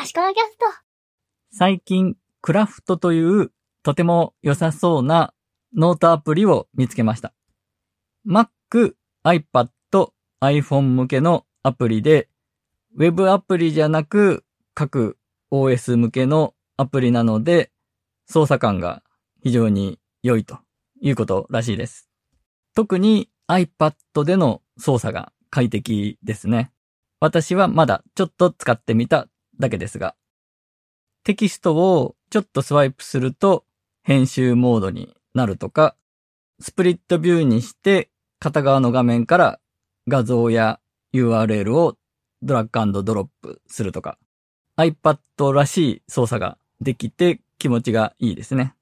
足利キャスト。最近、クラフトというとても良さそうなノートアプリを見つけました。Mac、iPad、iPhone 向けのアプリで、Web アプリじゃなく各 OS 向けのアプリなので、操作感が非常に良いということらしいです。特に iPad での操作が快適ですね。私はまだちょっと使ってみただけですが、テキストをちょっとスワイプすると編集モードになるとか、スプリットビューにして片側の画面から画像や URL をドラッグドロップするとか、iPad らしい操作ができて気持ちがいいですね。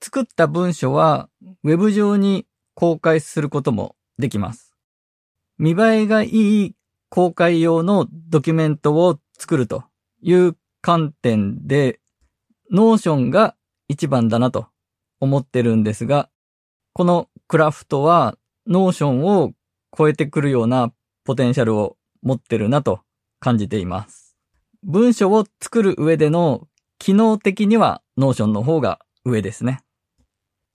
作った文書は Web 上に公開することもできます。見栄えがいい公開用のドキュメントを作るという観点で、Notion が一番だなと思ってるんですが、このクラフトは Notion を超えてくるようなポテンシャルを持ってるなと感じています。文章を作る上での機能的には Notion の方が上ですね。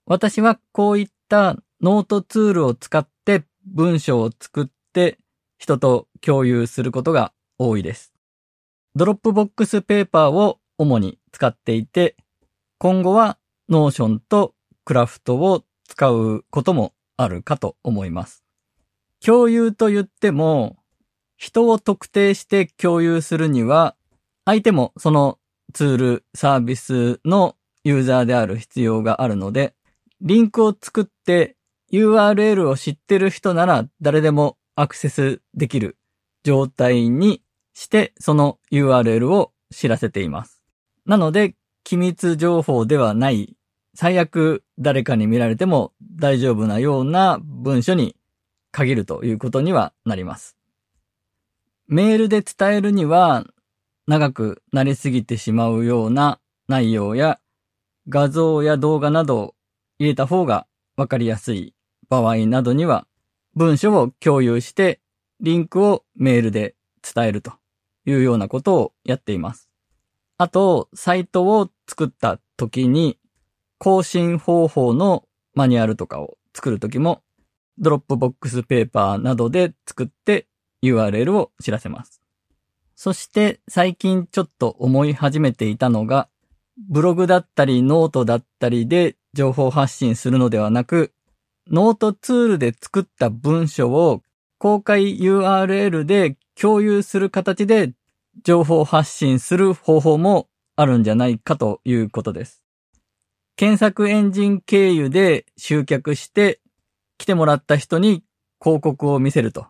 私はこういったノートツールを使って文章を作って人と共有することが多いです。 Dropbox Paper を主に使っていて、今後は Notion とクラフトを使うこともあるかと思います。共有と言っても、人を特定して共有するには、相手もそのツール、サービスのユーザーである必要があるので、リンクを作って URL を知ってる人なら誰でもアクセスできる状態にしてその URL を知らせています。なので、機密情報ではない、最悪誰かに見られても大丈夫なような文書に限るということにはなります。メールで伝えるには長くなりすぎてしまうような内容や画像や動画などを入れた方がわかりやすい場合などには文書を共有してリンクをメールで伝えるというようなことをやっています。あと、サイトを作った時に更新方法のマニュアルとかを作るときもDropbox Paper などで作って URL を知らせます。そして最近ちょっと思い始めていたのが、ブログだったりノートだったりで情報発信するのではなく、ノートツールで作った文章を公開 URL で共有する形で情報発信する方法もあるんじゃないかということです。検索エンジン経由で集客して来てもらった人に広告を見せると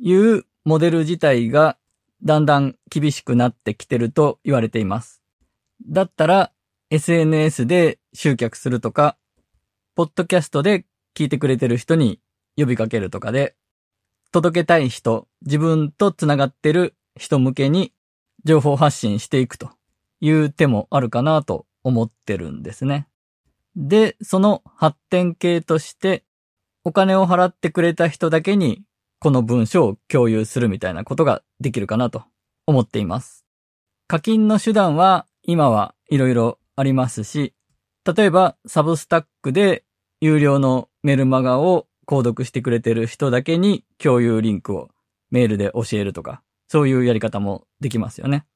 いうモデル自体がだんだん厳しくなってきてると言われています。だったら SNS で集客するとか、ポッドキャストで聞いてくれてる人に呼びかけるとかで、届けたい人、自分とつながってる人向けに情報発信していくという手もあるかなと思ってるんですね。で、その発展系としてお金を払ってくれた人だけにこの文章を共有するみたいなことができるかなと思っています。課金の手段は今はいろいろありますし、例えばサブスタックで有料のメルマガを購読してくれてる人だけに共有リンクをメールで教えるとか、そういうやり方もできますよね。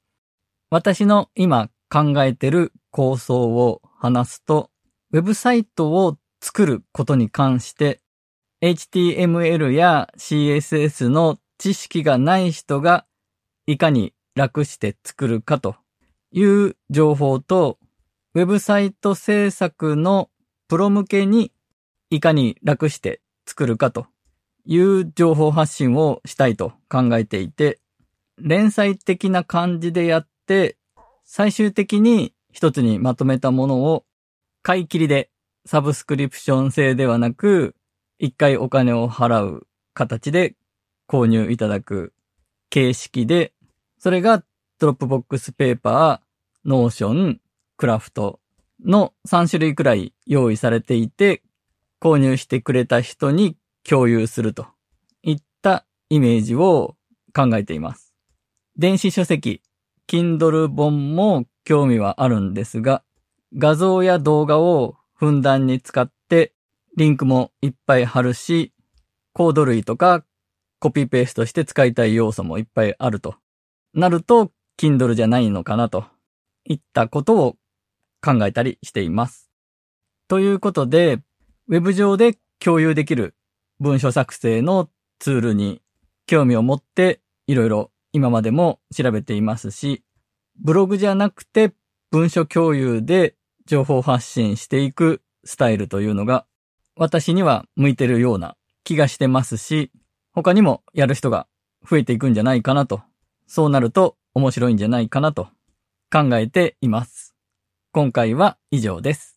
私の今考えてる構想を話すと、ウェブサイトを作ることに関して HTML や CSS の知識がない人がいかに楽して作るかという情報と、ウェブサイト制作のプロ向けにいかに楽して作るかという情報発信をしたいと考えていて、連載的な感じでやって、最終的に一つにまとめたものを買い切りでサブスクリプション制ではなく、一回お金を払う形で購入いただく形式で、それが Dropbox Paper、Notion、クラフトの3種類くらい用意されていて、購入してくれた人に共有するといったイメージを考えています。電子書籍、Kindle 本も興味はあるんですが、画像や動画をふんだんに使って、リンクもいっぱい貼るし、コード類とかコピーペーストして使いたい要素もいっぱいあると。なると、Kindle じゃないのかなと。いったことを考えたりしています。ということで、ウェブ上で共有できる文書作成のツールに興味を持っていろいろ今までも調べていますし、ブログじゃなくて文書共有で情報発信していくスタイルというのが私には向いてるような気がしてますし、他にもやる人が増えていくんじゃないかなと、そうなると面白いんじゃないかなと考えています。今回は以上です。